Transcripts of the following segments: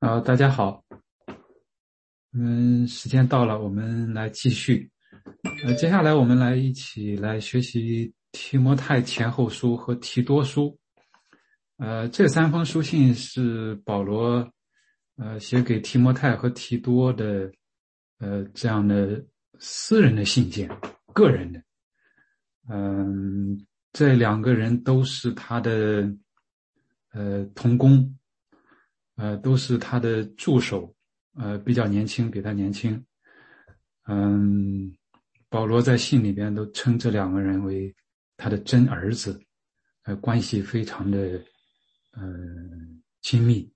啊，大家好，嗯，时间到了，我们来继续。呃，接下来我们来一起来学习提摩太前后书和提多书。呃，这三封书信是保罗呃写给提摩太和提多的，呃，这样的私人的信件，个人的。嗯，这两个人都是他的呃同工。呃，都是他的助手，呃，比较年轻，比他年轻。嗯，保罗在信里边都称这两个人为他的真儿子，呃，关系非常的，嗯，亲密。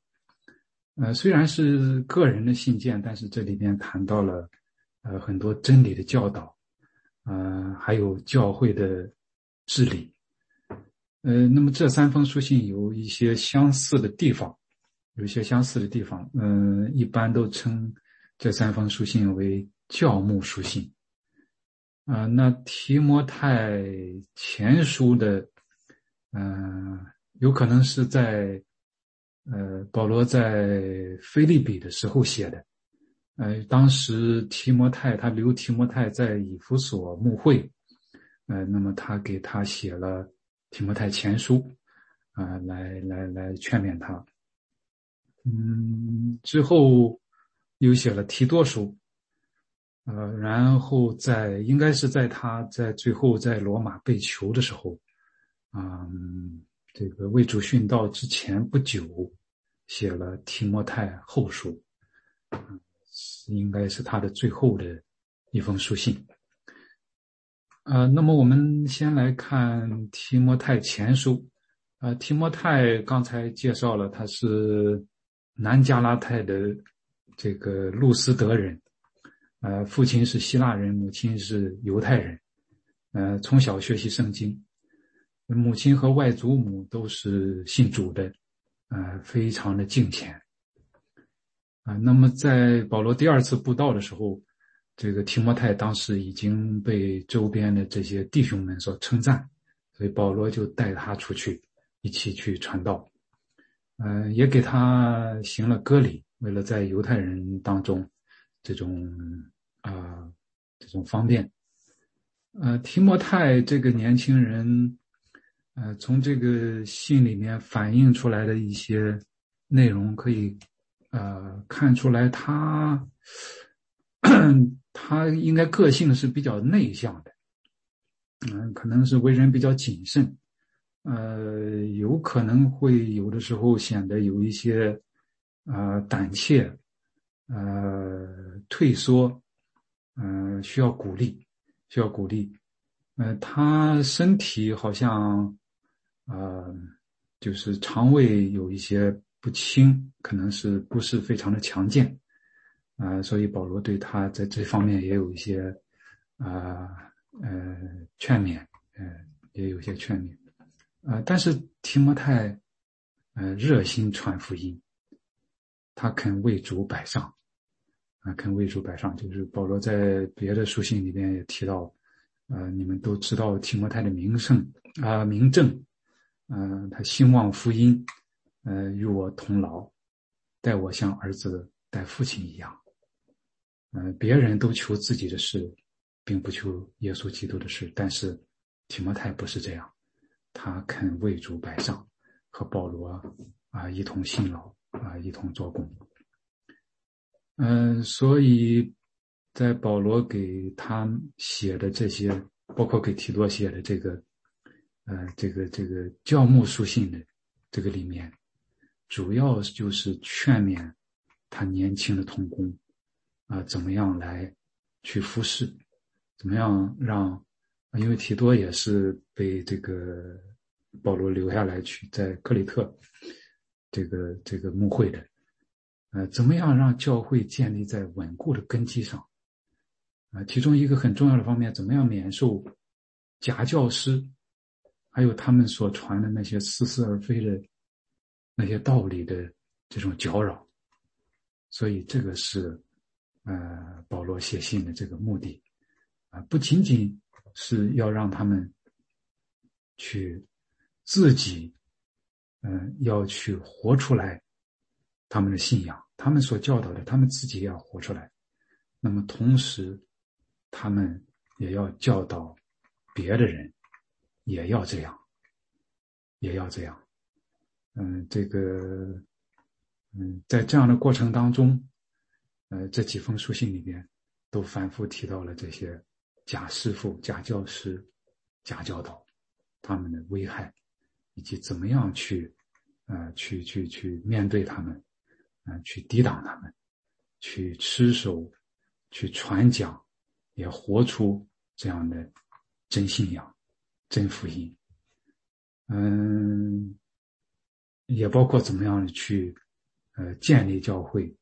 呃，虽然是个人的信件，但是这里边谈到了，呃，很多真理的教导，呃，还有教会的治理。呃，那么这三封书信有一些相似的地方。有些相似的地方，嗯，一般都称这三封书信为教牧书信。啊，那提摩太前书的，嗯，有可能是在，呃，保罗在菲利比的时候写的。呃，当时提摩太他留提摩太在以弗所牧会，呃，那么他给他写了提摩太前书，啊，来来来劝勉他。嗯，之后又写了提多书，呃，然后在应该是在他在最后在罗马被囚的时候，嗯，这个为主殉道之前不久，写了提摩太后书，应该是他的最后的一封书信。呃，那么我们先来看提摩太前书，呃，提摩太刚才介绍了他是。南加拉泰的这个路斯德人，呃，父亲是希腊人，母亲是犹太人，呃，从小学习圣经，母亲和外祖母都是信主的，呃，非常的敬虔，啊，那么在保罗第二次布道的时候，这个提摩太当时已经被周边的这些弟兄们所称赞，所以保罗就带他出去一起去传道。嗯，也给他行了割礼，为了在犹太人当中这种啊这种方便。呃，提摩太这个年轻人，呃，从这个信里面反映出来的一些内容，可以呃看出来他他应该个性是比较内向的，嗯，可能是为人比较谨慎。呃，有可能会有的时候显得有一些，呃，胆怯，呃，退缩，嗯，需要鼓励，需要鼓励。呃，他身体好像，呃，就是肠胃有一些不清，可能是不是非常的强健，啊，所以保罗对他在这方面也有一些，啊，呃，劝勉，呃，也有些劝勉。呃，但是提摩太，呃，热心传福音，他肯为主摆上，啊，肯为主摆上。就是保罗在别的书信里边也提到，呃，你们都知道提摩太的名声啊，名正，嗯，他兴旺福音，呃，与我同劳，待我像儿子待父亲一样。嗯，别人都求自己的事，并不求耶稣基督的事，但是提摩太不是这样。他肯为主摆上，和保罗啊一同辛劳啊一同做工。嗯，所以在保罗给他写的这些，包括给提多写的这个，呃，这个这个教牧书信的这个里面，主要就是劝勉他年轻的童工啊，怎么样来去服侍，怎么样让。因为提多也是被这个保罗留下来去在克里特这个这个牧会的，呃，怎么样让教会建立在稳固的根基上？啊，其中一个很重要的方面，怎么样免受假教师还有他们所传的那些似是而非的那些道理的这种搅扰？所以这个是呃保罗写信的这个目的啊，不仅仅。是要让他们去自己，嗯，要去活出来他们的信仰，他们所教导的，他们自己也要活出来。那么同时，他们也要教导别的人，也要这样，也要这样。嗯，这个，嗯，在这样的过程当中，呃，这几封书信里边都反复提到了这些假师傅、假教师、假教导他们的危害，以及怎么样去，呃，去去去面对他们，嗯，去抵挡他们，去持守，去传讲，也活出这样的真信仰、真福音。嗯。也包括怎么样去，呃，建立教会，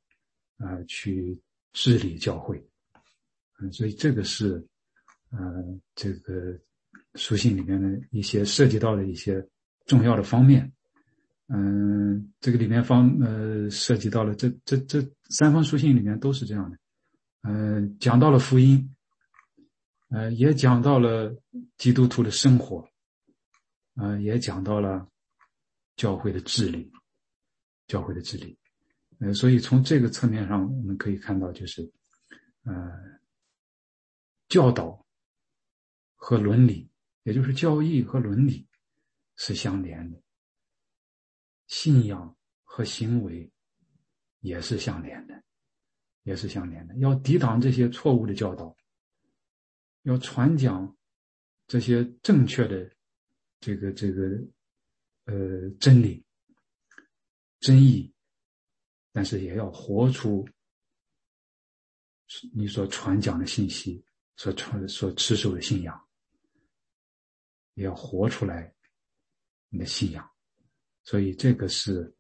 呃，去治理教会，嗯，所以这个是，呃，这个书信里面的一些涉及到的一些重要的方面，嗯，这个里面方呃涉及到了这这这三封书信里面都是这样的，嗯，讲到了福音，呃，也讲到了基督徒的生活，呃，也讲到了。教会的治理，教会的治理，呃，所以从这个侧面上，我们可以看到，就是，呃，教导和伦理，也就是教义和伦理是相连的，信仰和行为也是相连的，也是相连的。要抵挡这些错误的教导，要传讲这些正确的，这个这个。呃，真理、真义，但是也要活出你所传讲的信息，所传、所持守的信仰，也要活出来你的信仰。所以，这个是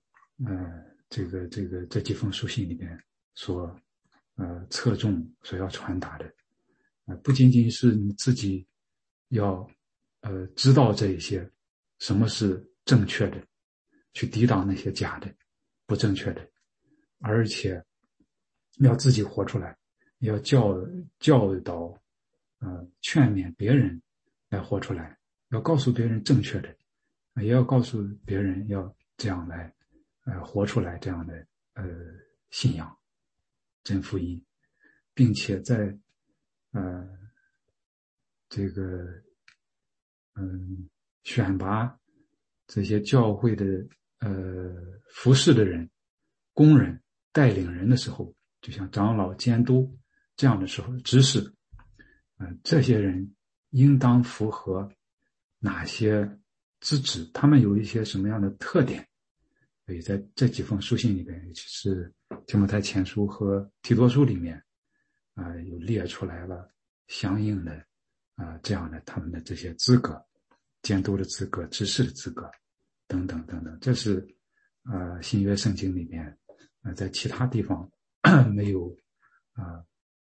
呃，这个这个这几封书信里面所呃侧重所要传达的，呃，不仅仅是你自己要呃知道这一些，什么是。正确的，去抵挡那些假的、不正确的，而且要自己活出来，要教教导、呃劝勉别人来活出来，要告诉别人正确的，也要告诉别人要这样来，呃活出来这样的呃信仰、真福音，并且在呃这个嗯选拔。这些教会的呃服侍的人、工人、带领人的时候，就像长老监督这样的时候，知识，嗯，这些人应当符合哪些资质？他们有一些什么样的特点？所以在这几封书信里边，尤其是提摩太前书和提多书里面，啊，有列出来了相应的啊这样的他们的这些资格。监督的资格、知识的资格，等等等等，这是呃新约圣经里面呃在其他地方 没有啊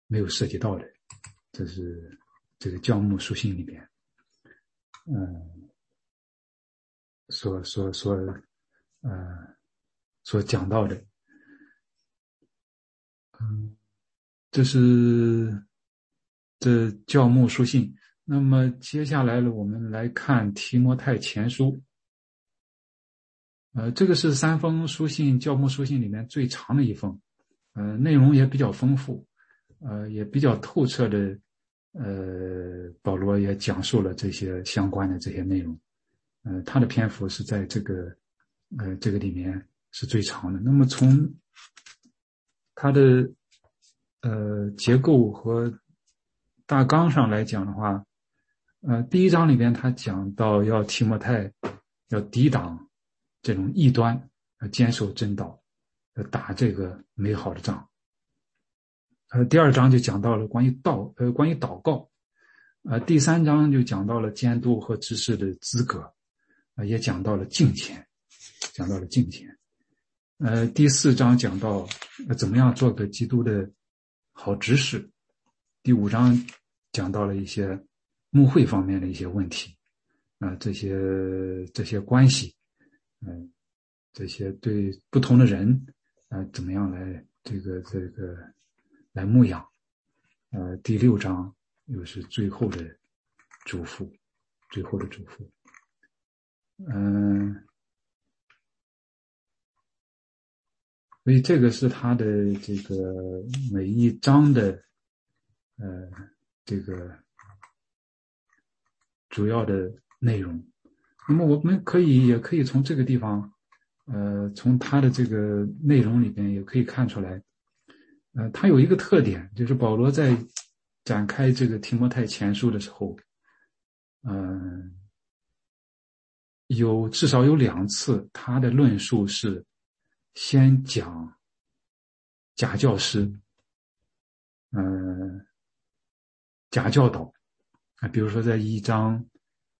没有涉及到的，这是这个教牧书信里面嗯所所所呃所讲到的，嗯，这是这教牧书信。那么接下来呢，我们来看提摩太前书。呃，这个是三封书信、教牧书信里面最长的一封，呃，内容也比较丰富，呃，也比较透彻的。呃，保罗也讲述了这些相关的这些内容。呃，他的篇幅是在这个呃这个里面是最长的。那么从他的呃结构和大纲上来讲的话，呃，第一章里边他讲到要提摩太要抵挡这种异端，要坚守正道，要打这个美好的仗。呃，第二章就讲到了关于道，呃，关于祷告。呃，第三章就讲到了监督和执事的资格，啊，也讲到了敬虔，讲到了敬虔。呃，第四章讲到怎么样做个基督的好执事。第五章讲到了一些。牧会方面的一些问题，啊，这些这些关系，嗯，这些对不同的人，啊，怎么样来这个这个来牧养？呃，第六章又是最后的嘱咐，最后的嘱咐，嗯，所以这个是他的这个每一章的呃这个主要的内容。那么我们可以也可以从这个地方，呃，从他的这个内容里边也可以看出来，呃，他有一个特点，就是保罗在展开这个提摩太前书的时候，嗯，有至少有两次他的论述是先讲假教师，嗯，假教导啊，比如说在一章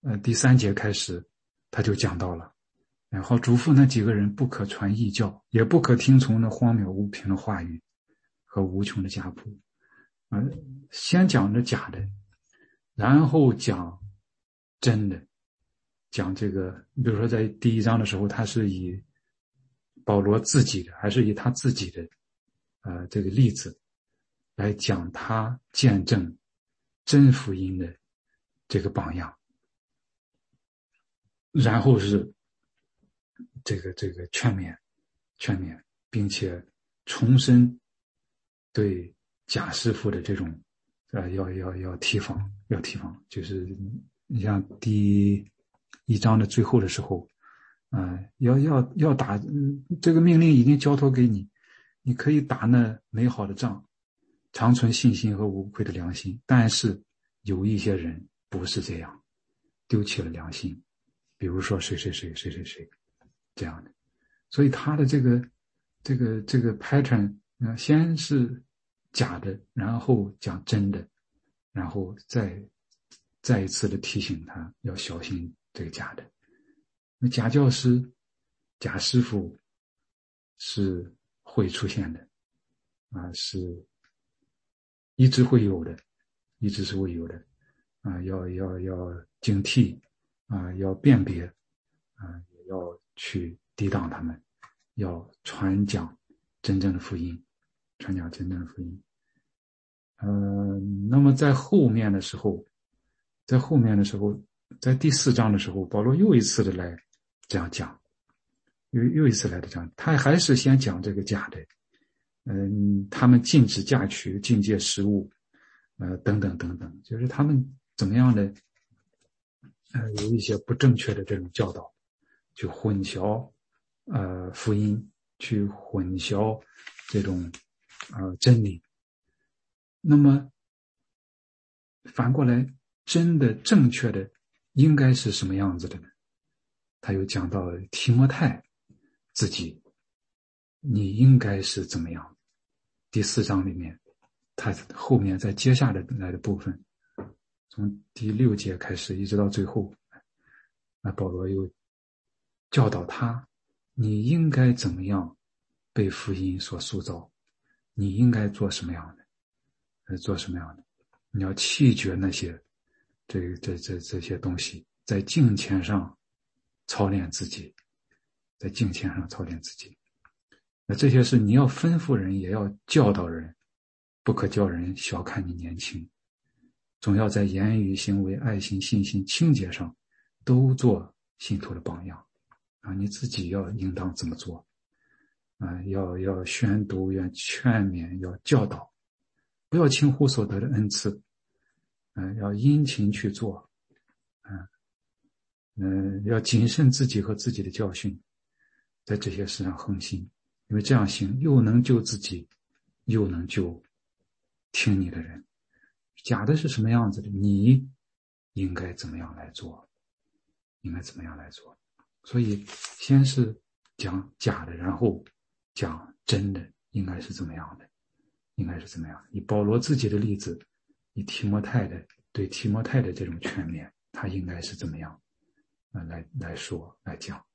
呃第三节开始。他就讲到了，然后嘱咐那几个人不可传异教，也不可听从那荒谬无凭的话语和无穷的家谱。啊，先讲着假的，然后讲真的，讲这个。你比如说在第一章的时候，他是以保罗自己的，还是以他自己的，呃，这个例子来讲他见证真福音的这个榜样。然后是这个这个劝勉，劝勉，并且重申对贾师傅的这种呃要要要提防，要提防。就是你像第一章的最后的时候，啊，要要要打嗯这个命令已经交托给你，你可以打那美好的仗，长存信心和无愧的良心。但是有一些人不是这样，丢弃了良心。比如说谁谁谁谁谁谁，这样的，所以他的这个这个这个 pattern，啊，先是假的，然后讲真的，然后再再一次的提醒他要小心这个假的。那假教师、假师傅是会出现的，啊，是一直会有的，一直是会有的，啊，要要要警惕。啊，要辨别，啊，也要去抵挡他们，要传讲真正的福音，传讲真正的福音。呃，那么在后面的时候，在后面的时候，在第四章的时候，保罗又一次的来这样讲，又又一次来的讲，他还是先讲这个假的，嗯，他们禁止嫁娶、禁戒食物，呃，等等等等，就是他们怎么样的。呃，有一些不正确的这种教导，去混淆，呃，福音，去混淆这种，呃，真理。那么反过来，真的正确的应该是什么样子的呢？他又讲到提摩太自己，你应该是怎么样？第四章里面，他后面在接下来来的部分。从第六节开始，一直到最后，那保罗又教导他：你应该怎么样被福音所塑造？你应该做什么样的？呃，做什么样的？你要弃绝那些这这这这些东西，在镜前上操练自己，在镜前上操练自己。那这些是你要吩咐人，也要教导人，不可叫人小看你年轻。总要在言语、行为、爱心、信心、清洁上，都做信徒的榜样，啊，你自己要应当怎么做？啊，要要宣读，要劝勉，要教导，不要轻忽所得的恩赐，嗯，要殷勤去做，嗯，嗯，要谨慎自己和自己的教训，在这些事上恒心，因为这样行，又能救自己，又能救听你的人。假的是什么样子的？你应该怎么样来做？应该怎么样来做？所以先是讲假的，然后讲真的，应该是怎么样的？应该是怎么样？以保罗自己的例子，以提摩太的对提摩太的这种劝勉，他应该是怎么样？啊，来来说来讲。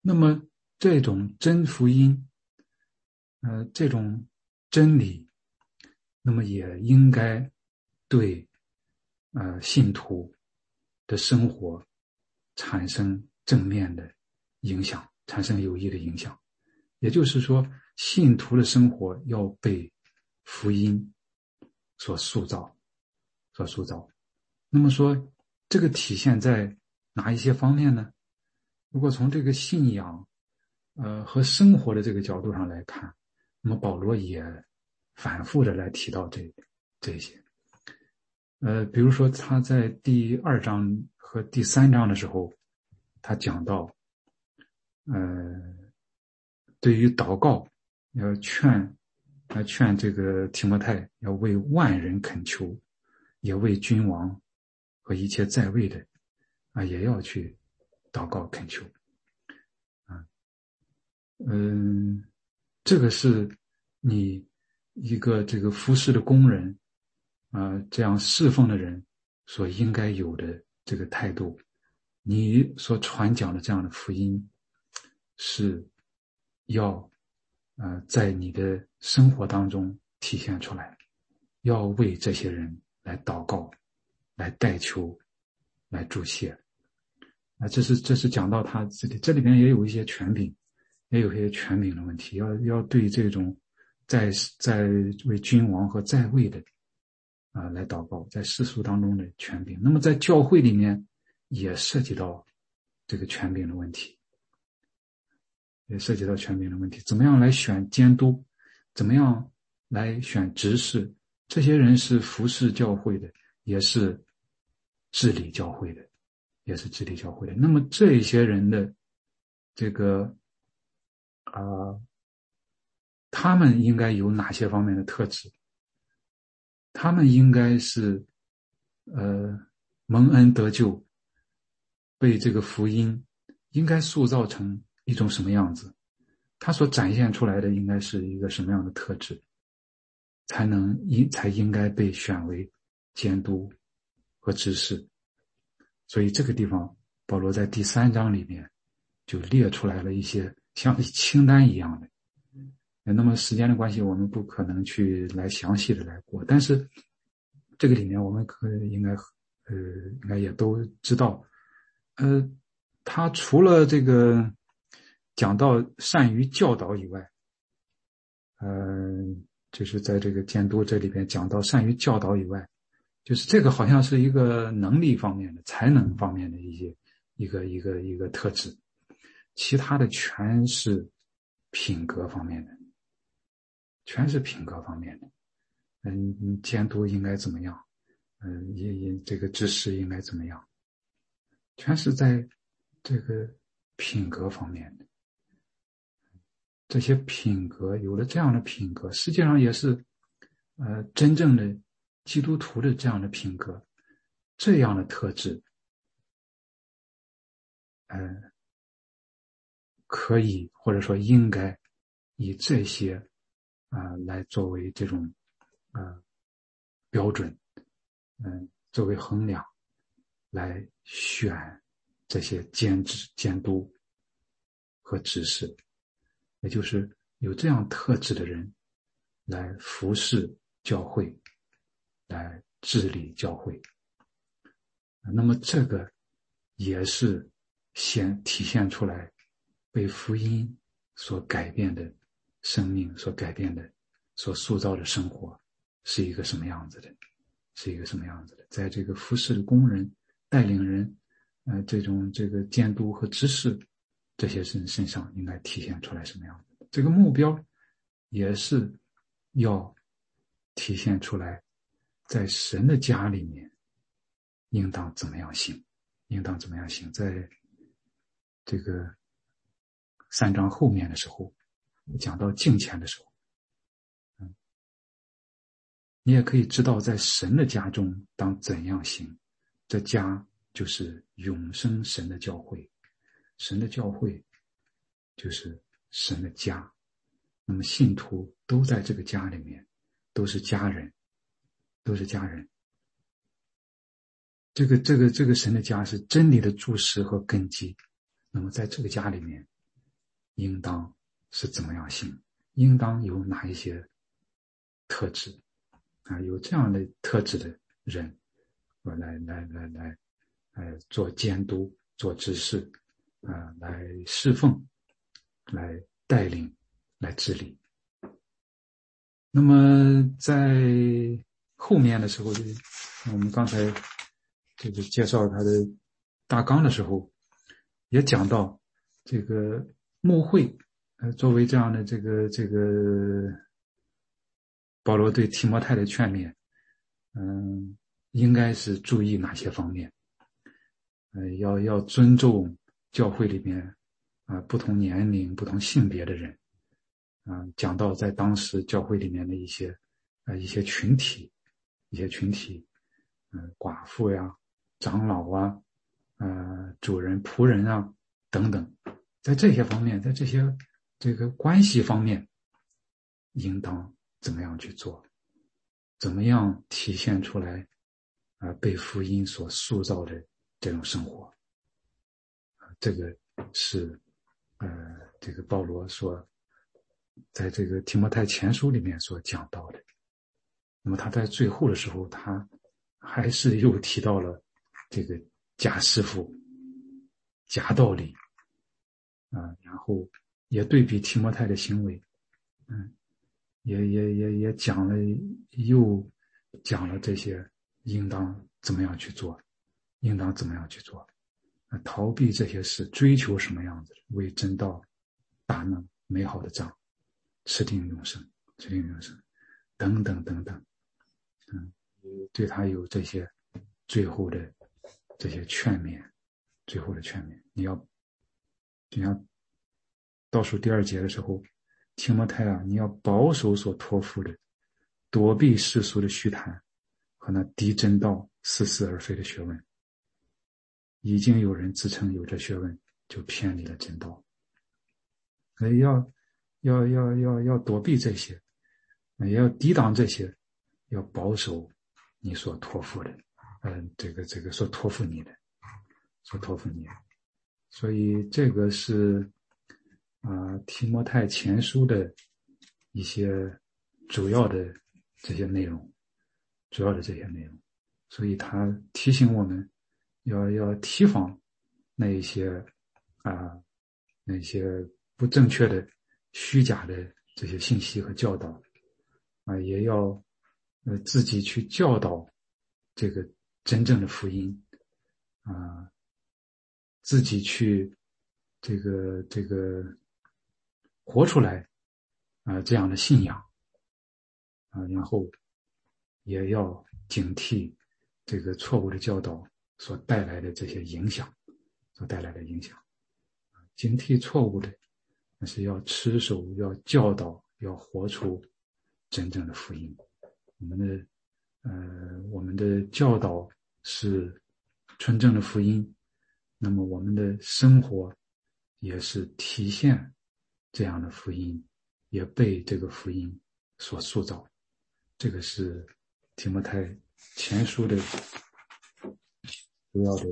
那么这种真福音，呃，这种真理。那么也应该对呃信徒的生活产生正面的影响，产生有益的影响。也就是说，信徒的生活要被福音所塑造，所塑造。那么说，这个体现在哪一些方面呢？如果从这个信仰，呃和生活的这个角度上来看，那么保罗也反复的来提到这这些。呃，比如说他在第二章和第三章的时候，他讲到，呃，对于祷告，要劝，要劝这个提摩太要为万人恳求，也为君王和一切在位的，啊，也要去祷告恳求，啊，嗯，这个是你一个这个服侍的工人。啊，这样侍奉的人所应该有的这个态度，你所传讲的这样的福音，是要呃在你的生活当中体现出来，要为这些人来祷告，来代求，来祝谢。啊，这是这是讲到他这里，这里面也有一些权柄，也有一些权柄的问题，要要对这种在在为君王和在位的。啊，来祷告，在世俗当中的权柄，那么在教会里面也涉及到这个权柄的问题，也涉及到权柄的问题。怎么样来选监督？怎么样来选执事？这些人是服侍教会的，也是治理教会的，也是治理教会的。那么这些人的这个啊，他们应该有哪些方面的特质？他们应该是，呃，蒙恩得救，被这个福音应该塑造成一种什么样子？他所展现出来的应该是一个什么样的特质，才能应才应该被选为监督和指示？所以这个地方，保罗在第三章里面就列出来了一些像清单一样的。那么时间的关系，我们不可能去来详细的来过，但是这个里面我们可应该呃应该也都知道，呃，他除了这个讲到善于教导以外，呃，就是在这个监督这里边讲到善于教导以外，就是这个好像是一个能力方面的、才能方面的一些一个一个一个特质，其他的全是品格方面的。全是品格方面的，嗯，监督应该怎么样？嗯，也也这个知识应该怎么样？全是在这个品格方面的。这些品格有了这样的品格，实际上也是，呃，真正的基督徒的这样的品格，这样的特质，嗯，可以或者说应该以这些。啊，来作为这种，呃，标准，嗯，作为衡量，来选这些监制、监督和指示，也就是有这样特质的人，来服侍教会，来治理教会。那么这个也是显体现出来被福音所改变的。生命所改变的、所塑造的生活，是一个什么样子的？是一个什么样子的？在这个服侍的工人、带领人，呃，这种这个监督和指示，这些人身上应该体现出来什么样子？这个目标，也是要体现出来，在神的家里面，应当怎么样行？应当怎么样行？在这个三章后面的时候。讲到敬虔的时候，嗯，你也可以知道，在神的家中当怎样行。这家就是永生神的教会，神的教会就是神的家。那么信徒都在这个家里面，都是家人，都是家人。这个这个这个神的家是真理的柱石和根基。那么在这个家里面，应当。是怎么样行？应当有哪一些特质啊？有这样的特质的人，我来来来来，呃，做监督、做指示，啊，来侍奉、来带领、来治理。那么在后面的时候，就我们刚才这个介绍他的大纲的时候，也讲到这个牧会。呃，作为这样的这个这个保罗对提摩太的劝勉，嗯，应该是注意哪些方面？呃，要要尊重教会里面啊不同年龄、不同性别的人，啊，讲到在当时教会里面的一些啊一些群体，一些群体，嗯，寡妇呀、长老啊、呃，主人、仆人啊等等，在这些方面，在这些这个关系方面，应当怎么样去做？怎么样体现出来啊被福音所塑造的？这种生活，这个是呃，这个保罗说，在这个提摩太前书里面所讲到的。那么他在最后的时候，他还是又提到了这个假师傅、假道理啊，然后也对比提摩太的行为，嗯，也也也也讲了，又讲了这些应当怎么样去做。应当怎么样去做？啊，逃避这些事，追求什么样子？为真道打那美好的仗，持定永生，持定永生，等等等等。嗯，对他有这些最后的这些劝勉，最后的劝勉。你要就像倒数第二节的时候，提摩太啊，你要保守所托付的，躲避世俗的虚谈和那低真道似是而非的学问。已经有人自称有这学问，就偏离了正道。所以要要要要要躲避这些，也要抵挡这些，要保守你所托付的，嗯，这个这个所托付你的，所托付你。所以这个是啊提摩太前书的一些主要的这些内容，主要的这些内容。所以他提醒我们。要要提防那一些啊那些不正确的、虚假的这些信息和教导啊，也要呃自己去教导这个真正的福音啊，自己去这个这个活出来啊这样的信仰啊，然后也要警惕这个错误的教导。所带来的这些影响，所带来的影响，啊警惕错误的，那是要持守，要教导，要活出真正的福音。我们的，呃，我们的教导是纯正的福音，那么我们的生活也是体现这样的福音，也被这个福音所塑造。这个是提摩太前书的。主要的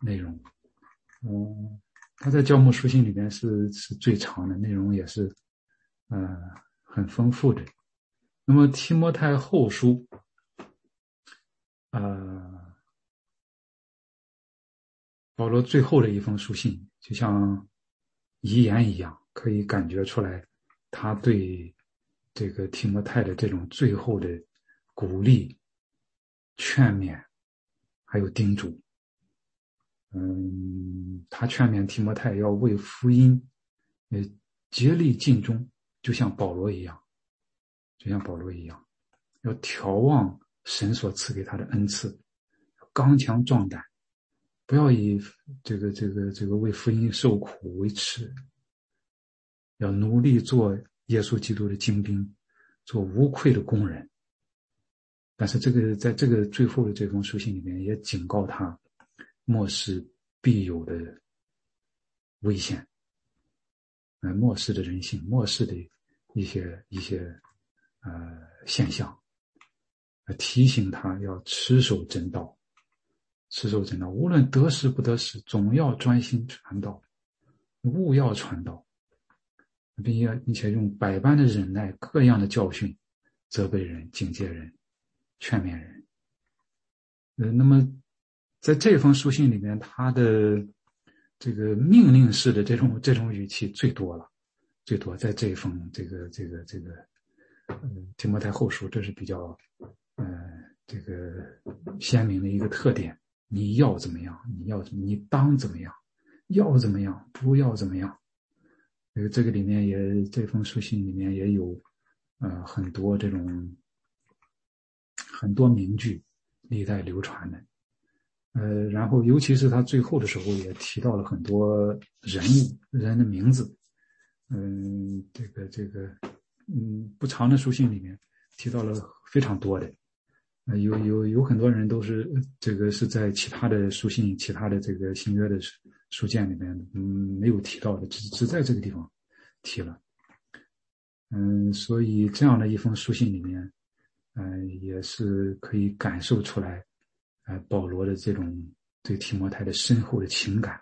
内容，嗯，他在教牧书信里面是是最长的，内容也是，呃，很丰富的。那么提摩太后书，呃，保罗最后的一封书信，就像遗言一样，可以感觉出来，他对这个提摩太的这种最后的鼓励、劝勉，还有叮嘱。嗯，他劝勉提摩太要为福音，呃，竭力尽忠，就像保罗一样，就像保罗一样，要眺望神所赐给他的恩赐，刚强壮胆，不要以这个这个这个为福音受苦为耻，要努力做耶稣基督的精兵，做无愧的工人。但是这个在这个最后的这封书信里面也警告他。漠视必有的危险，呃，漠视的人性，漠视的一些一些呃现象，提醒他要持守真道，持守真道，无论得时不得时，总要专心传道，勿要传道，并且并且用百般的忍耐，各样的教训，责备人，警戒人，劝勉人。呃，那么。在这封书信里面，他的这个命令式的这种这种语气最多了，最多在这封这个这个这个，嗯，提摩太后书，这是比较，呃，这个鲜明的一个特点。你要怎么样？你要你当怎么样？要怎么样？不要怎么样？这个这个里面也这封书信里面也有，呃，很多这种很多名句，历代流传的，呃，然后尤其是他最后的时候也提到了很多人物人的名字，嗯，这个这个，嗯，不长的书信里面提到了非常多的，呃，有有有很多人都是这个是在其他的书信、其他的这个新约的。书件里面，嗯，没有提到的，只只在这个地方提了，嗯，所以这样的一封书信里面，嗯，也是可以感受出来，呃，保罗的这种对提摩太的深厚的情感，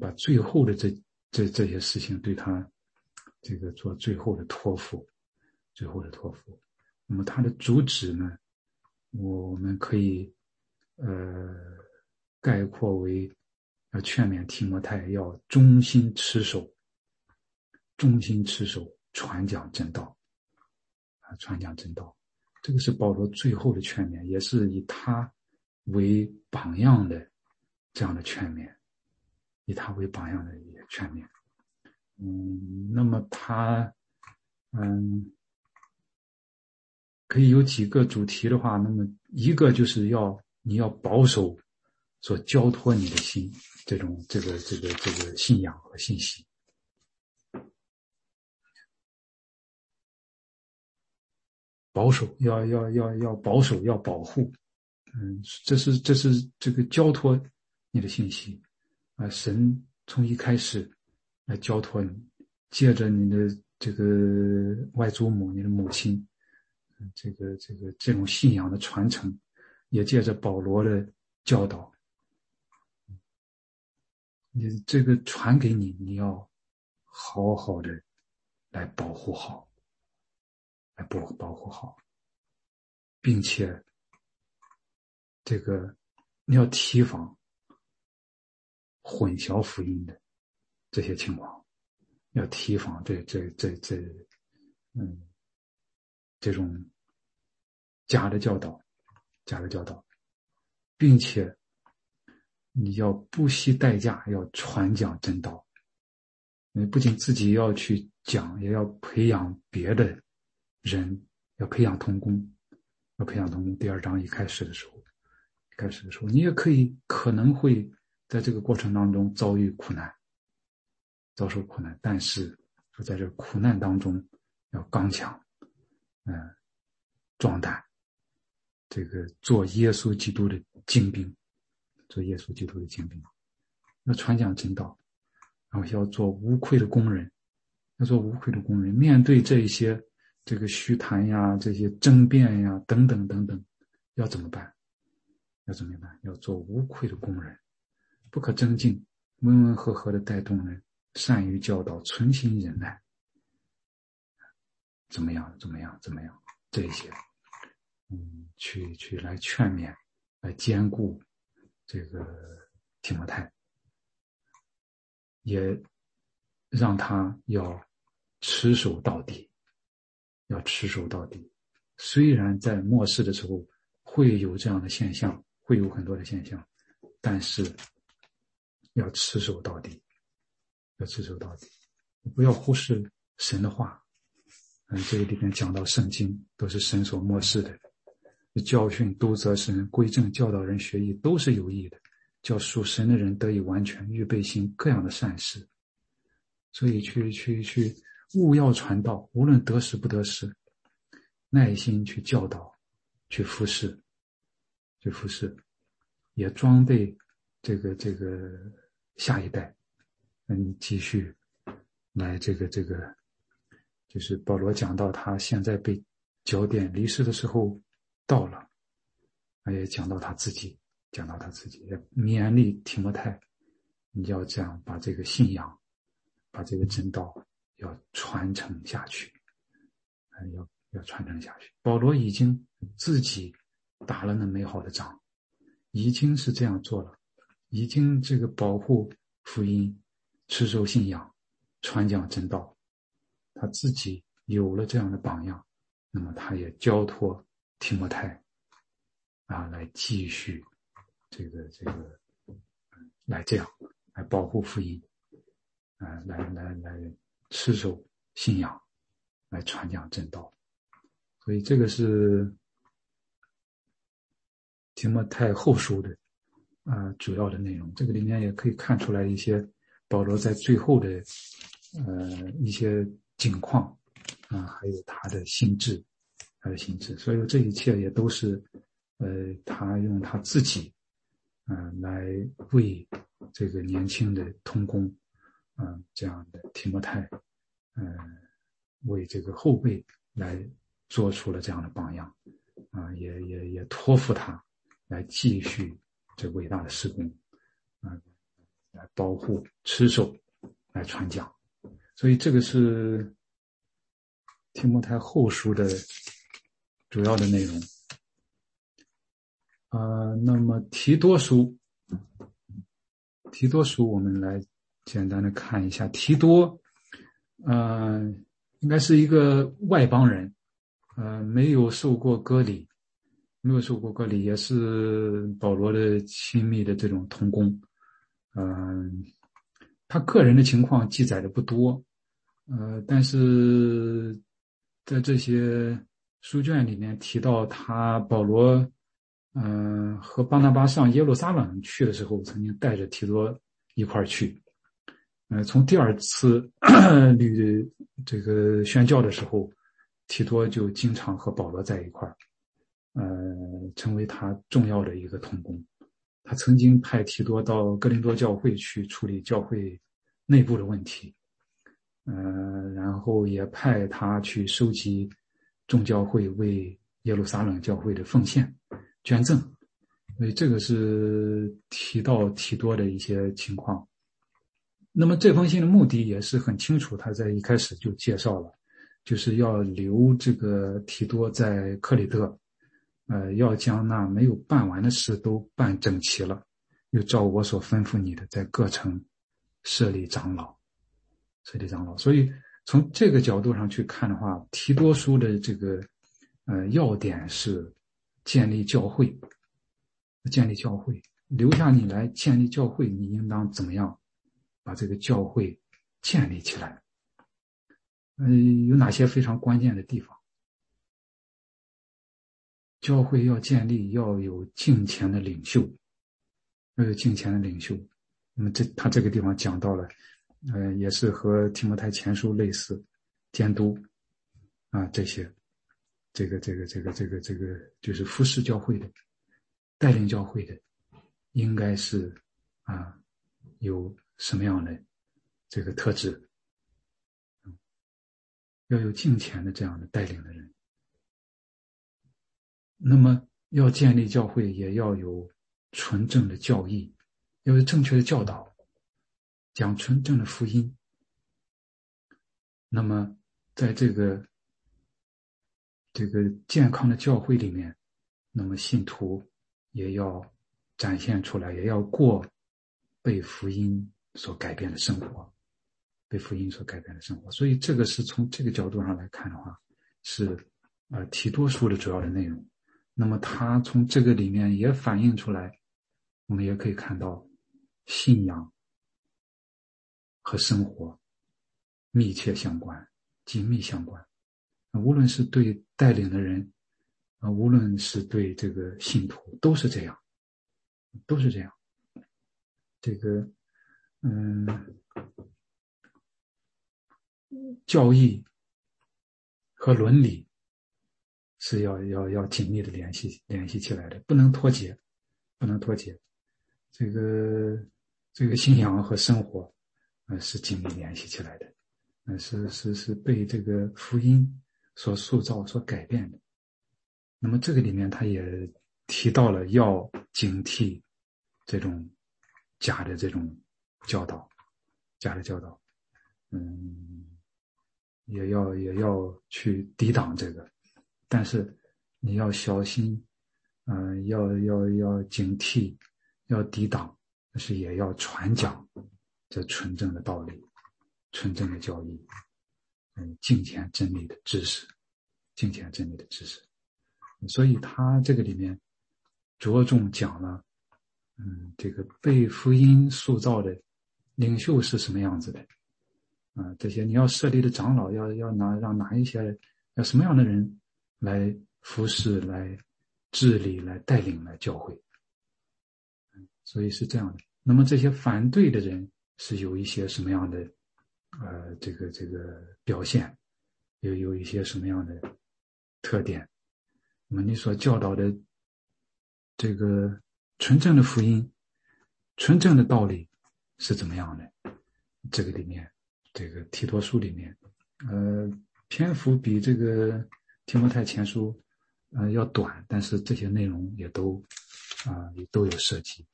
把最后的这这这些事情对他这个做最后的托付，最后的托付。那么他的主旨呢，我们可以呃概括为。要劝勉提摩太要忠心持守，忠心持守，传讲真道，啊，传讲真道，这个是保罗最后的劝勉，也是以他为榜样的这样的劝勉，以他为榜样的一个劝勉。嗯，那么他，嗯，可以有几个主题的话，那么一个就是要你要保守。所交托你的心，这种这个这个这个信仰和信息，保守要要要要保守要保护，嗯，这是这是这个交托你的信息啊，神从一开始来交托你，借着你的这个外祖母，你的母亲，这个这个这种信仰的传承，也借着保罗的教导。你这个传给你，你要好好的来保护好，来保保护好，并且这个你要提防混淆福音的这些情况，要提防这这这这，嗯，这种假的教导，假的教导，并且。你要不惜代价要传讲真道，你不仅自己要去讲，也要培养别的人，要培养童工，要培养童工。第二章一开始的时候，开始的时候，你也可以可能会在这个过程当中遭遇苦难，遭受苦难，但是说在这苦难当中要刚强，嗯，壮胆，这个做耶稣基督的精兵。做耶稣基督的精兵，要传讲真道，然后要做无愧的工人，要做无愧的工人。面对这一些这个虚谈呀、这些争辩呀等等等等，要怎么办？要怎么办？要做无愧的工人，不可争竞，温温和和的带动人，善于教导，存心忍耐。怎么样？怎么样？怎么样？这些，嗯，去去来劝勉，来兼顾。这个提摩太也让他要持守到底，要持守到底。虽然在末世的时候会有这样的现象，会有很多的现象，但是要持守到底，要持守到底，不要忽视神的话。嗯，这个里面讲到圣经都是神所漠视的。教训、督责神归正、教导人学艺，都是有益的，叫属神的人得以完全，预备行各样的善事。所以，去去去，勿要传道，无论得时不得时，耐心去教导，去服侍，去服侍，也装备这个这个下一代，嗯，继续来这个这个，就是保罗讲到他现在被焦点离世的时候。到了，他也讲到他自己，讲到他自己，也勉励提摩太，你要这样把这个信仰，把这个真道要传承下去，要要传承下去。保罗已经自己打了那美好的仗，已经是这样做了，已经这个保护福音、持守信仰、传讲真道，他自己有了这样的榜样，那么他也交托。提摩太啊，来继续这个这个，来这样来保护福音啊，来来来持守信仰，来传讲正道。所以这个是提摩太后书的啊主要的内容。这个里面也可以看出来一些保罗在最后的呃一些景况啊，还有他的心智，他的心智。所以这一切也都是呃他用他自己嗯来为这个年轻的通工嗯这样的提摩太嗯为这个后辈来。做出了这样的榜样，啊，也也也托付他来继续这伟大的施工，啊，来保护、持守、来传讲，所以这个是提摩太后书的主要的内容。啊，那么提多书，提多书，我们来简单的看一下，提多，嗯，应该是一个外邦人。呃，没有受过割礼，没有受过割礼，也是保罗的亲密的这种同工。嗯，他个人的情况记载的不多，呃，但是在这些书卷里面提到他保罗，嗯，和巴拿巴上耶路撒冷去的时候，曾经带着提多一块儿去。呃，从第二次 旅这个宣教的时候。提多就经常和保罗在一块儿，呃，成为他重要的一个同工。他曾经派提多到哥林多教会去处理教会内部的问题，呃，然后也派他去收集众教会为耶路撒冷教会的奉献捐赠。所以这个是提到提多的一些情况。那么这封信的目的也是很清楚，他在一开始就介绍了。就是要留这个提多在克里特，呃，要将那没有办完的事都办整齐了，又照我所吩咐你的，在各城设立长老，设立长老。所以从这个角度上去看的话，提多书的这个呃要点是建立教会，建立教会，留下你来建立教会，你应当怎么样把这个教会建立起来？嗯，有哪些非常关键的地方？教会要建立，要有敬虔的领袖，要有敬虔的领袖。那么这他这个地方讲到了，呃，也是和提摩太前书类似，监督啊这些，这个这个这个这个这个就是服侍教会的，带领教会的，应该是啊有什么样的这个特质？要有敬虔的这样的带领的人，那么要建立教会，也要有纯正的教义，要有正确的教导，讲纯正的福音。那么，在这个这个健康的教会里面，那么信徒也要展现出来，也要过被福音所改变的生活。被福音所改变的生活，所以这个是从这个角度上来看的话，是呃提多书的主要的内容。那么它从这个里面也反映出来，我们也可以看到信仰和生活密切相关、紧密相关。无论是对带领的人，啊，无论是对这个信徒，都是这样，都是这样。这个，嗯。教义和伦理是要要要紧密的联系联系起来的，不能脱节，不能脱节。这个这个信仰和生活，呃，是紧密联系起来的，呃，是是是被这个福音所塑造、所改变的。那么这个里面，他也提到了要警惕这种假的这种教导，假的教导，嗯。也要也要去抵挡这个，但是你要小心，嗯，要要要警惕，要抵挡，但是也要传讲这纯正的道理、纯正的教义，嗯，敬虔真理的知识，敬虔真理的知识。所以他这个里面着重讲了，嗯，这个被福音塑造的领袖是什么样子的。啊，这些你要设立的长老要要拿让哪一些要什么样的人来服侍、来治理、来带领、来教会。所以是这样的。那么这些反对的人是有一些什么样的呃这个这个表现，有有一些什么样的特点？那么你所教导的这个纯正的福音、纯正的道理是怎么样的？这个里面，这个提多书里面，呃，篇幅比这个提摩太前书呃要短，但是这些内容也都啊也都有涉及。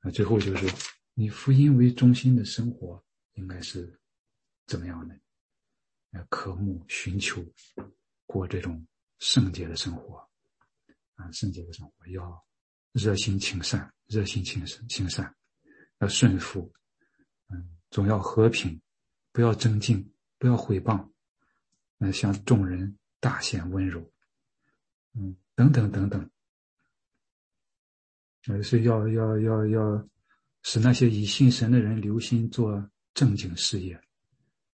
啊，最后就是以福音为中心的生活应该是怎么样的？要渴慕、寻求过这种圣洁的生活啊，圣洁的生活要热心行善，热心行善，行善要顺服，嗯。总要和平，不要争竞，不要毁谤，那向众人大显温柔，嗯，等等等等，而是要要要要使那些以信神的人留心做正经事业，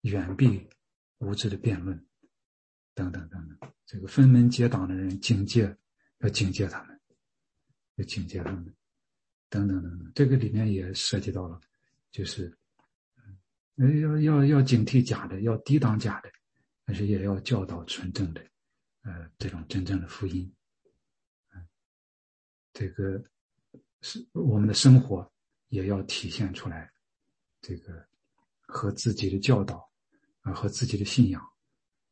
远避无知的辩论，等等等等。这个分门结党的人，警戒要警戒他们，要警戒他们，等等等等。这个里面也涉及到了，就是。嗯，要要要警惕假的，要抵挡假的，但是也要教导纯正的，呃，这种真正的福音。嗯，这个是我们的生活也要体现出来，这个和自己的教导啊，和自己的信仰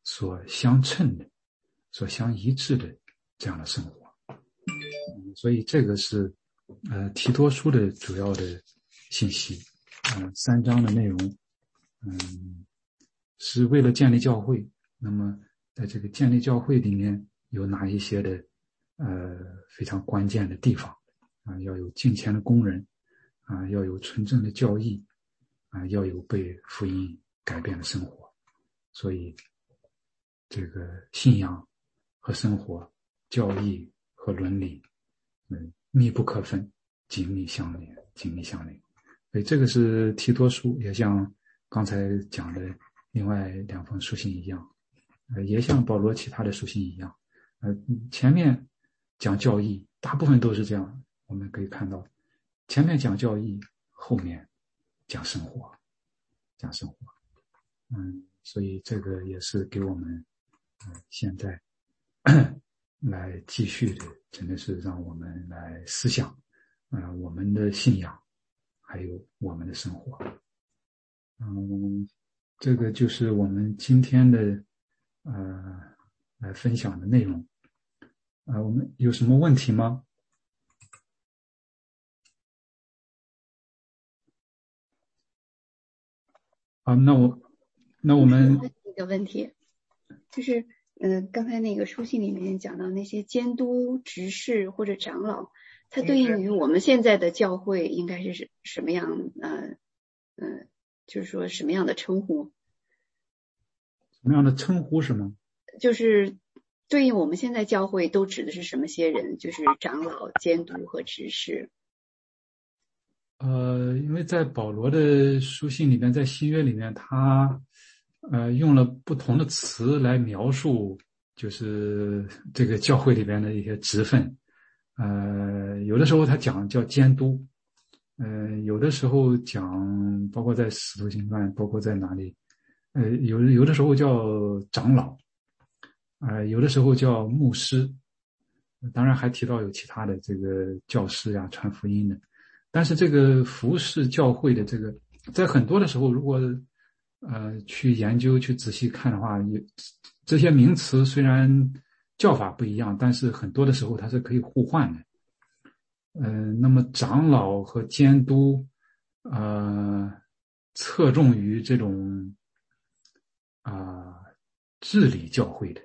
所相称的、所相一致的这样的生活。所以这个是呃提多书的主要的信息，嗯，三章的内容。嗯，是为了建立教会。那么，在这个建立教会里面，有哪一些的呃非常关键的地方啊？要有敬虔的工人啊，要有纯正的教义啊，要有被福音改变的生活。所以，这个信仰和生活、教义和伦理，嗯，密不可分，紧密相连，紧密相连。所以，这个是提多书，也像。刚才讲的另外两封书信一样，呃，也像保罗其他的书信一样，呃，前面讲教义，大部分都是这样。我们可以看到，前面讲教义，后面讲生活，讲生活。嗯，所以这个也是给我们，嗯，现在 来继续的，真的是让我们来思想，啊，我们的信仰，还有我们的生活。嗯，这个就是我们今天的呃来分享的内容。啊，我们有什么问题吗？啊，那我那我们一个问题，就是嗯，刚才那个书信里面讲到那些监督、执事或者长老，它对应于我们现在的教会应该是什么样？呃，嗯。就是说什么样的称呼？什么样的称呼是吗？就是对应我们现在教会都指的是什么些人？就是长老、监督和执事。呃，因为在保罗的书信里面，在新约里面，他呃用了不同的词来描述，就是这个教会里边的一些职分。呃，有的时候他讲叫监督。呃，有的时候讲，包括在《使徒行传》，包括在哪里，呃，有有的时候叫长老，啊，有的时候叫牧师，当然还提到有其他的这个教师呀、传福音的。但是这个服侍教会的这个，在很多的时候，如果呃去研究、去仔细看的话，有这些名词虽然叫法不一样，但是很多的时候它是可以互换的。嗯，那么长老和监督，呃，侧重于这种啊治理教会的，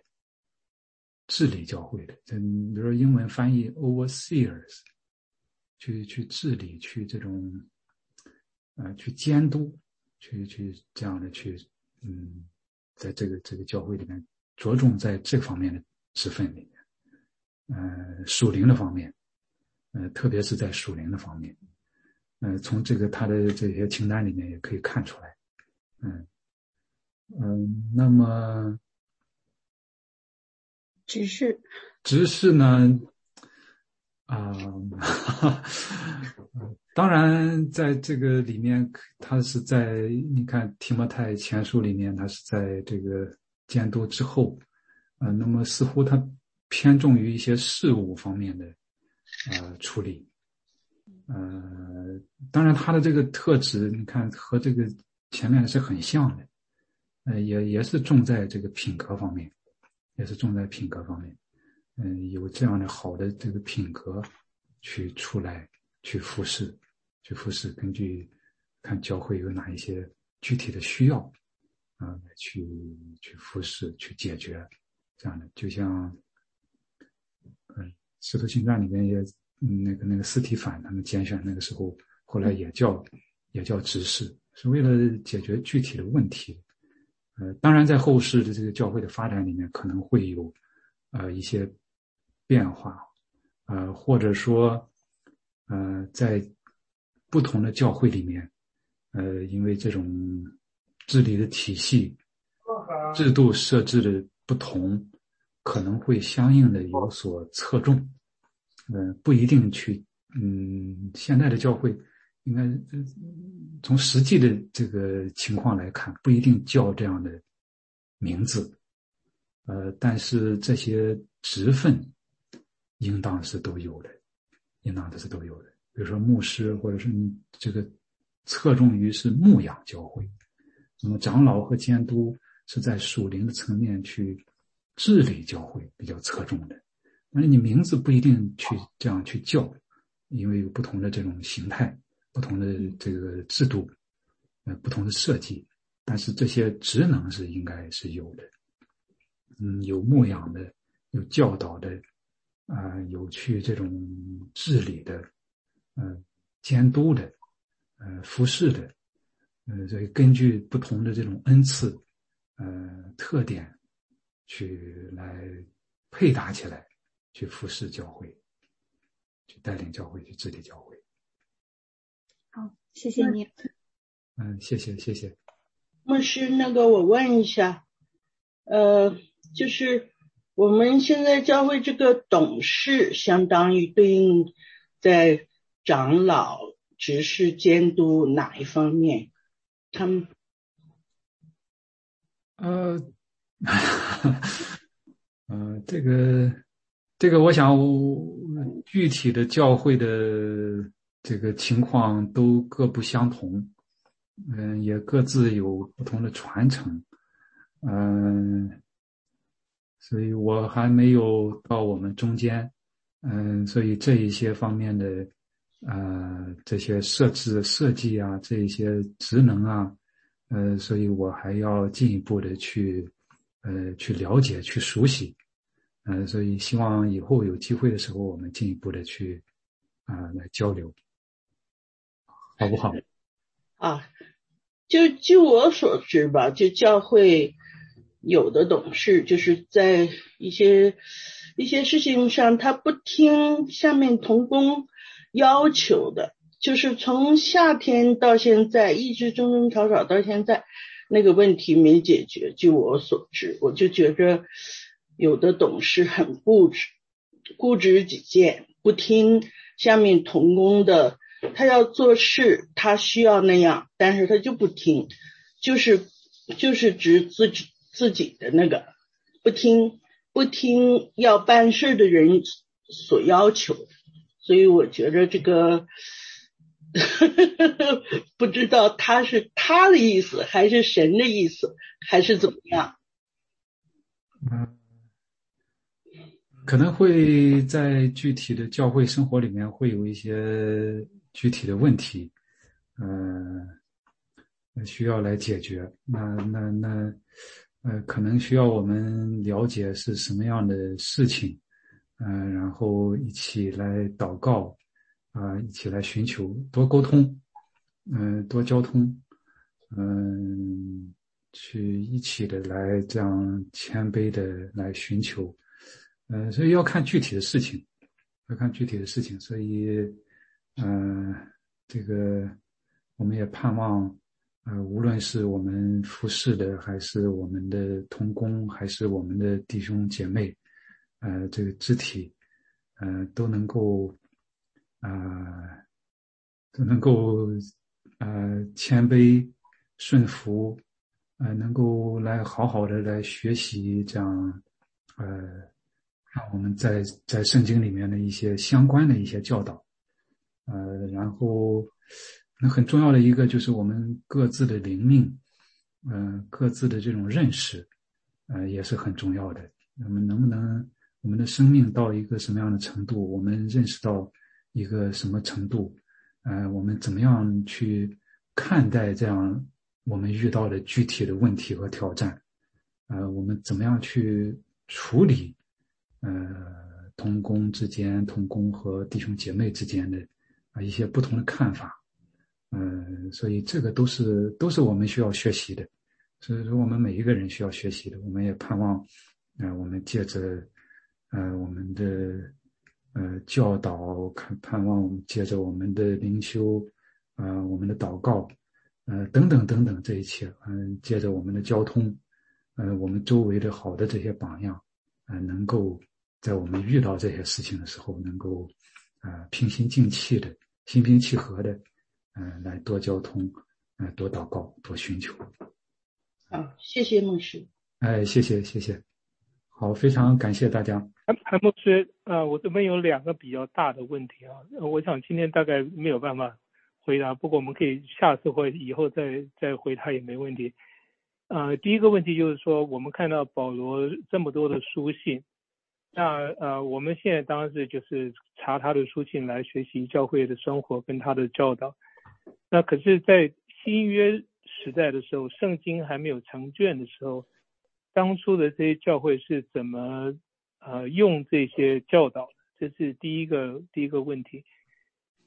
治理教会的，这，比如说英文翻译 overseers，去去治理，去这种，呃，去监督，去去这样的去，嗯，在这个这个教会里面，着重在这方面的职分里面，呃，属灵的方面。呃，特别是在属灵的方面，呃，从这个他的这些清单里面也可以看出来，嗯，嗯，那么只是只是呢？啊，当然，在这个里面，他是在你看提摩太前书里面，他是在这个监督之后，啊，那么似乎他偏重于一些事物方面的呃处理，呃，当然他的这个特质，你看和这个前面是很像的。呃，也也是重在这个品格方面，也是重在品格方面。嗯，有这样的好的这个品格，去出来去服侍，去服侍，根据看教会有哪一些具体的需要，啊，去去复试，去解决这样的。就像，嗯，《使徒行传》里面也，那个那个斯提凡他们拣选那个时候，后来也叫也叫执事，是为了解决具体的问题。呃，当然，在后世的这个教会的发展里面，可能会有，呃，一些变化，呃，或者说，呃，在不同的教会里面，呃，因为这种治理的体系、制度设置的不同，可能会相应的有所侧重，呃，不一定去，嗯，现在的教会。应该从实际的这个情况来看，不一定叫这样的名字，呃，但是这些职分应当是都有的，应当的是都有的。比如说牧师，或者是你这个侧重于是牧养教会，那么长老和监督是在属灵的层面去治理教会比较侧重的。那你名字不一定去这样去叫，因为有不同的这种形态。不同的这个制度，呃，不同的设计，但是这些职能是应该是有的，嗯，有牧养的，有教导的，啊，有去这种治理的，嗯，监督的，呃，服侍的，呃，所以根据不同的这种恩赐，呃，特点，去来配搭起来，去服侍教会，去带领教会，去治理教会。好谢谢你，嗯，谢谢谢谢。牧师，那个我问一下，呃，就是我们现在教会这个董事，相当于对应在长老、执事、监督哪一方面？他们，呃，呃，这个这个，我想具体的教会的。这个情况都各不相同，嗯，也各自有不同的传承，嗯，所以我还没有到我们中间，嗯，所以这一些方面的，呃，这些设置设计啊，这一些职能啊，呃，所以我还要进一步的去，呃，去了解、去熟悉，嗯，所以希望以后有机会的时候，我们进一步的去，啊，来交流。好不好？啊，就据我所知吧，就教会有的董事就是在一些一些事情上，他不听下面同工要求的，就是从夏天到现在一直争争吵吵到现在，那个问题没解决。据我所知，我就觉着有的董事很固执，固执己见，不听下面同工的。他要做事，他需要那样，但是他就不听，就是就是指自己自己的那个，不听不听要办事的人所要求，所以我觉得这个 不知道他是他的意思，还是神的意思，还是怎么样？嗯，可能会在具体的教会生活里面会有一些。具体的问题，呃，需要来解决。那那那，呃，可能需要我们了解是什么样的事情，嗯，然后一起来祷告，啊，一起来寻求，多沟通，嗯，多交通，嗯，去一起的来这样谦卑的来寻求，呃，所以要看具体的事情，要看具体的事情，所以。嗯，这个我们也盼望，呃，无论是我们服侍的，还是我们的同工，还是我们的弟兄姐妹，呃，这个肢体，呃，都能够，啊，都能够，呃，谦卑顺服，呃，能够来好好的来学习这样，呃，让我们在在圣经里面的一些相关的一些教导，呃，然后。那很重要的一个就是我们各自的灵命，嗯，各自的这种认识，呃，也是很重要的。那么，能不能我们的生命到一个什么样的程度，我们认识到一个什么程度，呃，我们怎么样去看待这样我们遇到的具体的问题和挑战，呃，我们怎么样去处理，呃，同工之间、同工和弟兄姐妹之间的啊一些不同的看法。嗯，所以这个都是都是我们需要学习的，所以说我们每一个人需要学习的。我们也盼望，呃，我们借着，呃，我们的，呃，教导，看盼望我们借着我们的灵修，啊，我们的祷告，呃，等等等等，这一切，嗯，借着我们的交通，呃，我们周围的好的这些榜样，呃，能够在我们遇到这些事情的时候，能够，啊，平心静气的，心平气和的。嗯，来多交通，嗯，多祷告，多寻求。好，谢谢牧师。哎，谢谢，谢谢。好，非常感谢大家。哎，牧师，呃，我这边有两个比较大的问题啊，我想今天大概没有办法回答，不过我们可以下次或以后再再回答也没问题。呃，第一个问题就是说，我们看到保罗这么多的书信，那呃，我们现在当然是就是查他的书信来学习教会的生活跟他的教导。那可是，在新约时代的时候，圣经还没有成卷的时候，当初的这些教会是怎么呃用这些教导？这是第一个第一个问题。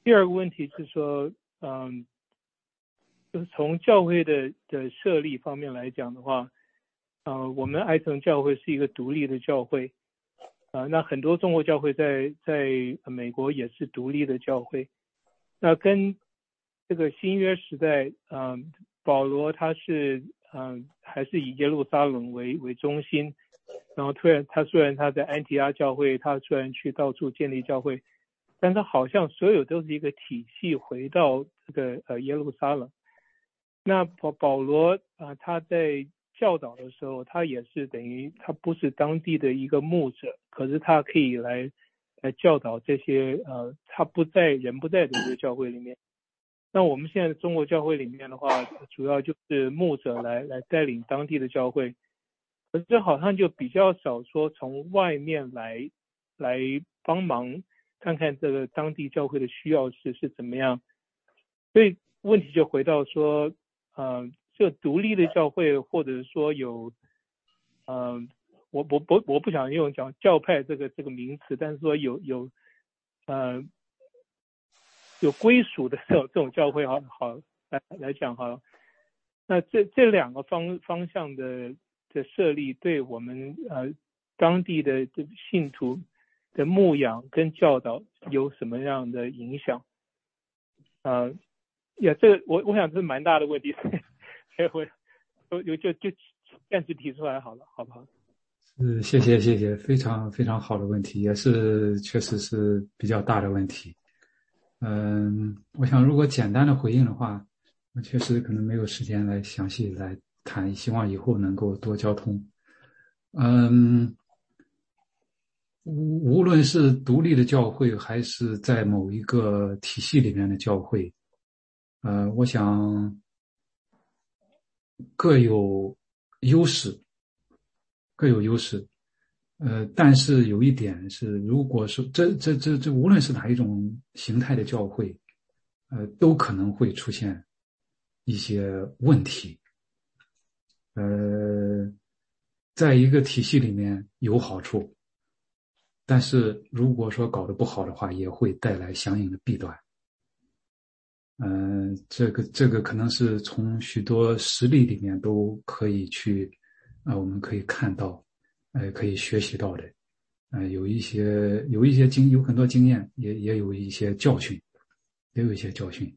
第二个问题是说，嗯，就是从教会的的设立方面来讲的话，呃，我们爱城教会是一个独立的教会，啊，那很多中国教会在在美国也是独立的教会，那跟这个新约时代，嗯，保罗他是，嗯，还是以耶路撒冷为为中心，然后突然他虽然他在安提阿教会，他虽然去到处建立教会，但他好像所有都是一个体系回到这个呃耶路撒冷。那保保罗啊，他在教导的时候，他也是等于他不是当地的一个牧者，可是他可以来来教导这些呃他不在人不在的这个教会里面。那我们现在中国教会里面的话，主要就是牧者来来带领当地的教会，可是好像就比较少说从外面来来帮忙看看这个当地教会的需要是是怎么样，所以问题就回到说，呃，这独立的教会或者说有，嗯，我我不我不想用讲教派这个这个名词，但是说有有，呃。有归属的这种这种教会，好好来来讲哈。那这这两个方方向的的设立，对我们呃当地的这信徒的牧养跟教导有什么样的影响？啊，呀，这个我我想这是蛮大的问题，所以我就就就暂时提出来好了，好不好？是，谢谢谢谢，非常非常好的问题，也是确实是比较大的问题。嗯，我想如果简单的回应的话，我确实可能没有时间来详细来谈，希望以后能够多交通。嗯，无无论是独立的教会，还是在某一个体系里面的教会，呃，我想各有优势，各有优势。呃，但是有一点是，如果说这这这这，无论是哪一种形态的教会，呃，都可能会出现一些问题。呃，在一个体系里面有好处，但是如果说搞得不好的话，也会带来相应的弊端。嗯，这个这个可能是从许多实例里面都可以去啊，我们可以看到。呃，可以学习到的，呃，有一些有一些经有很多经验，也也有一些教训，也有一些教训，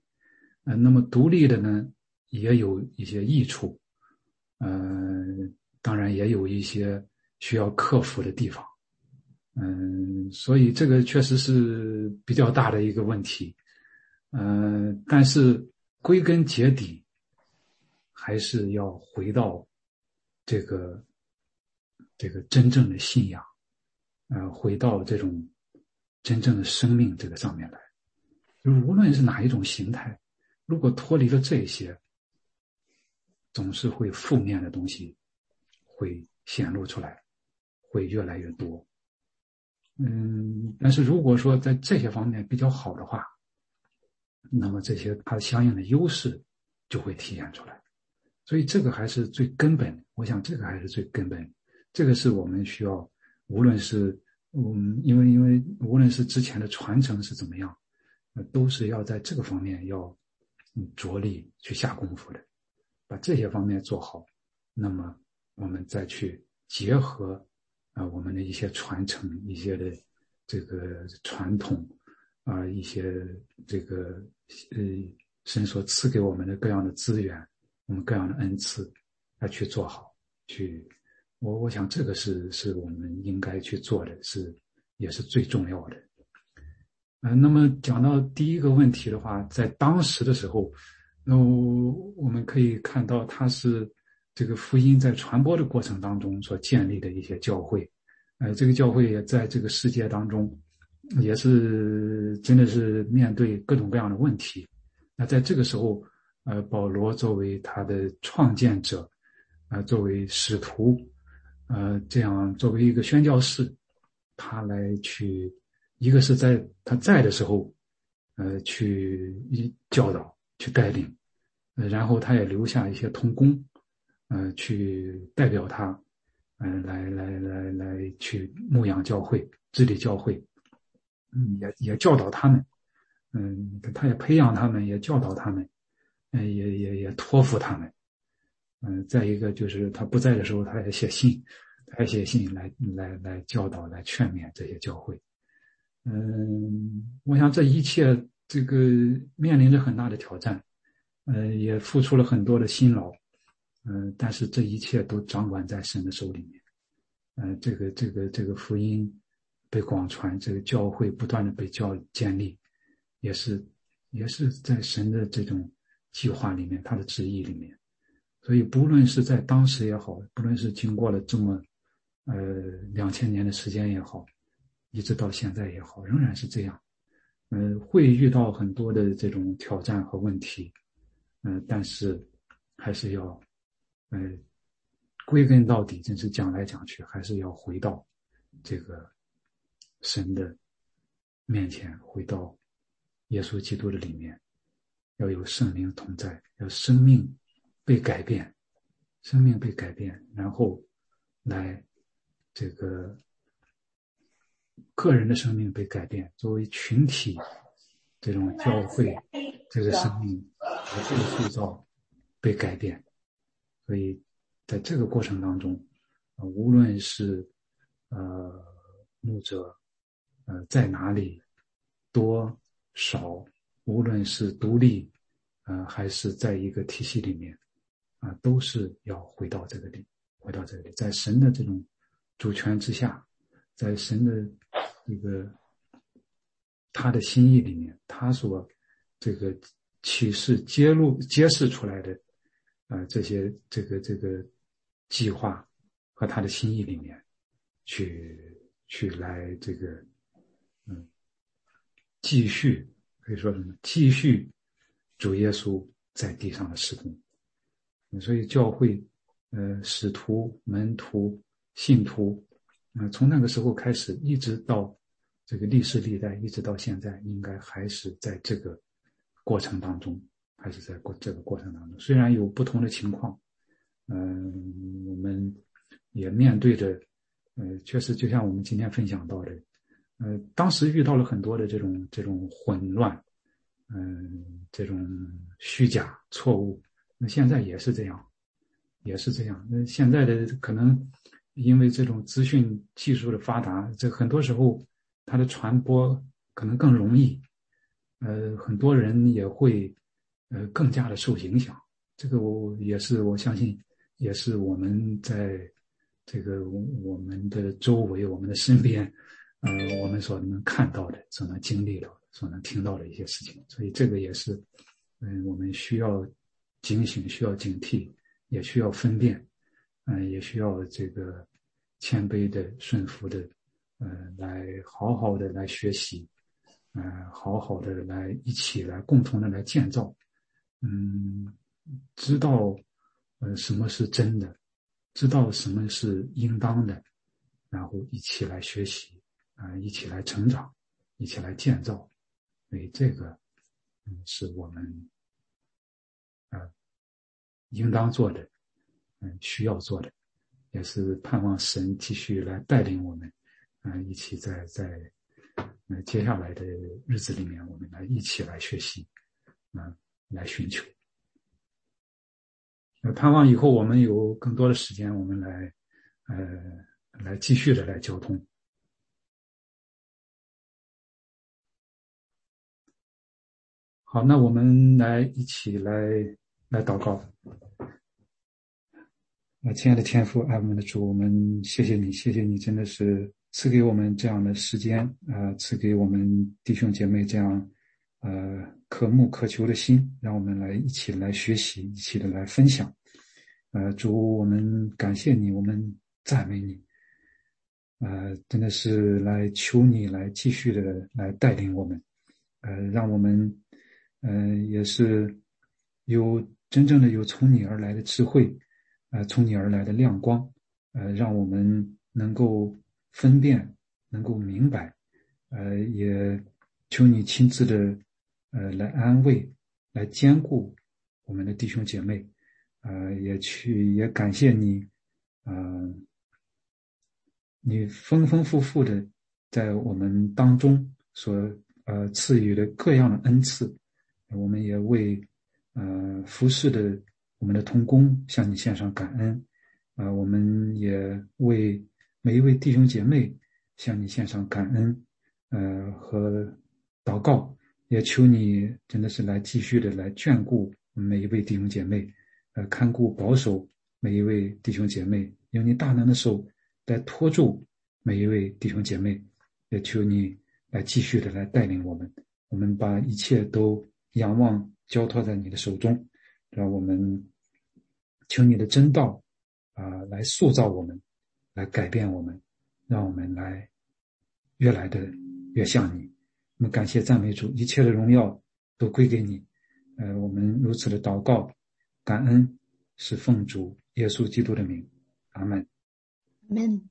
呃，那么独立的呢，也有一些益处，嗯，当然也有一些需要克服的地方，嗯，所以这个确实是比较大的一个问题，嗯，但是归根结底，还是要回到这个这个真正的信仰，呃，回到这种真正的生命这个上面来，就是无论是哪一种形态，如果脱离了这些。总是会负面的东西会显露出来，会越来越多。嗯，但是如果说在这些方面比较好的话，那么这些它相应的优势就会体现出来。所以这个还是最根本，我想这个还是最根本，这个是我们需要，无论是嗯，因为因为无论是之前的传承是怎么样，呃，都是要在这个方面要着力去下功夫的。把这些方面做好，那么我们再去结合啊我们的一些传承、一些的这个传统啊一些这个呃神所赐给我们的各样的资源，我们各样的恩赐来去做好。去，我我想这个是是我们应该去做的，是也是最重要的。啊，那么讲到第一个问题的话，在当时的时候。那我我们可以看到，它是这个福音在传播的过程当中所建立的一些教会，呃，这个教会也在这个世界当中，也是真的是面对各种各样的问题。那在这个时候，呃，保罗作为他的创建者，啊，作为使徒，呃，这样作为一个宣教士，他来去，一个是在他在的时候，呃，去一教导。去带领，然后他也留下一些童工，呃，去代表他，嗯，来来来来去牧养教会、治理教会，嗯，也也教导他们，嗯，他也培养他们，也教导他们，嗯，也也也托付他们，嗯，再一个就是他不在的时候，他也写信，他也写信来来来教导、来劝勉这些教会，嗯，我想这一切。这个面临着很大的挑战，呃，也付出了很多的辛劳，嗯，但是这一切都掌管在神的手里面，嗯，这个这个这个福音被广传，这个教会不断的被教建立，也是也是在神的这种计划里面，他的旨意里面，所以不论是在当时也好，不论是经过了这么呃两千年的时间也好，一直到现在也好，仍然是这样。嗯，会遇到很多的这种挑战和问题，嗯，但是还是要，嗯，归根到底，真是讲来讲去，还是要回到这个神的面前，回到耶稣基督的里面，要有圣灵同在，要生命被改变，生命被改变，然后来这个。个人的生命被改变，作为群体，这种教会这个生命这个塑造、被改变。所以，在这个过程当中，无论是呃牧者呃在哪里多少，无论是独立呃还是在一个体系里面啊，都是要回到这个里，回到这里，在神的这种主权之下，在神的。这个他的心意里面，他所这个启示揭露揭示出来的，啊，这些这个这个计划和他的心意里面，去去来这个，嗯，继续可以说什么？继续主耶稣在地上的施工。所以教会，呃，使徒、门徒、信徒，啊，从那个时候开始，一直到。这个历史历代一直到现在，应该还是在这个过程当中，还是在过这个过程当中。虽然有不同的情况，嗯，我们也面对着，呃，确实就像我们今天分享到的，呃，当时遇到了很多的这种这种混乱，嗯，这种虚假错误。那现在也是这样，也是这样。那现在的可能因为这种资讯技术的发达，这很多时候。它的传播可能更容易，呃，很多人也会，呃，更加的受影响，这个我也是我相信，也是我们在这个我们的周围、我们的身边，呃，我们所能看到的、所能经历到的、所能听到的一些事情。所以这个也是，嗯，我们需要警醒、需要警惕，也需要分辨，嗯，也需要这个谦卑的、顺服的，嗯，来好好的来学习，嗯，好好的来一起来共同的来建造，嗯。知道，呃，什么是真的，知道什么是应当的，然后一起来学习，啊，一起来成长，一起来建造，所以这个，嗯，是我们，啊，应当做的，嗯，需要做的，也是盼望神继续来带领我们，啊，一起在在，那接下来的日子里面，我们来一起来学习，啊，来寻求。那盼望以后我们有更多的时间，我们来，呃，来继续的来交通。好，那我们来一起来来祷告。那，亲爱的天父，爱我们的主，我们谢谢你，谢谢你，真的是赐给我们这样的时间，啊，赐给我们弟兄姐妹这样，呃，渴慕渴求的心，让我们来一起来学习，一起的来分享。呃，主，我们感谢你，我们赞美你，呃，真的是来求你来继续的来带领我们，呃，让我们，呃，也是有真正的有从你而来的智慧，呃，从你而来的亮光，呃，让我们能够分辨，能够明白，呃，也求你亲自的，呃，来安慰，来兼顾我们的弟兄姐妹。呃，也去也感谢你，呃，你丰丰富富的在我们当中所呃赐予的各样的恩赐，我们也为呃服侍的我们的同工向你献上感恩，啊，我们也为每一位弟兄姐妹向你献上感恩，呃和祷告，也求你真的是来继续的来眷顾每一位弟兄姐妹。呃，看顾保守每一位弟兄姐妹，用你大能的手来托住每一位弟兄姐妹，也求你来继续的来带领我们。我们把一切都仰望交托在你的手中，让我们求你的真道啊来塑造我们，来改变我们，让我们来越来的越像你。我们感谢赞美主，一切的荣耀都归给你。呃，我们如此的祷告。感恩是奉主耶稣基督的名，阿门。阿门。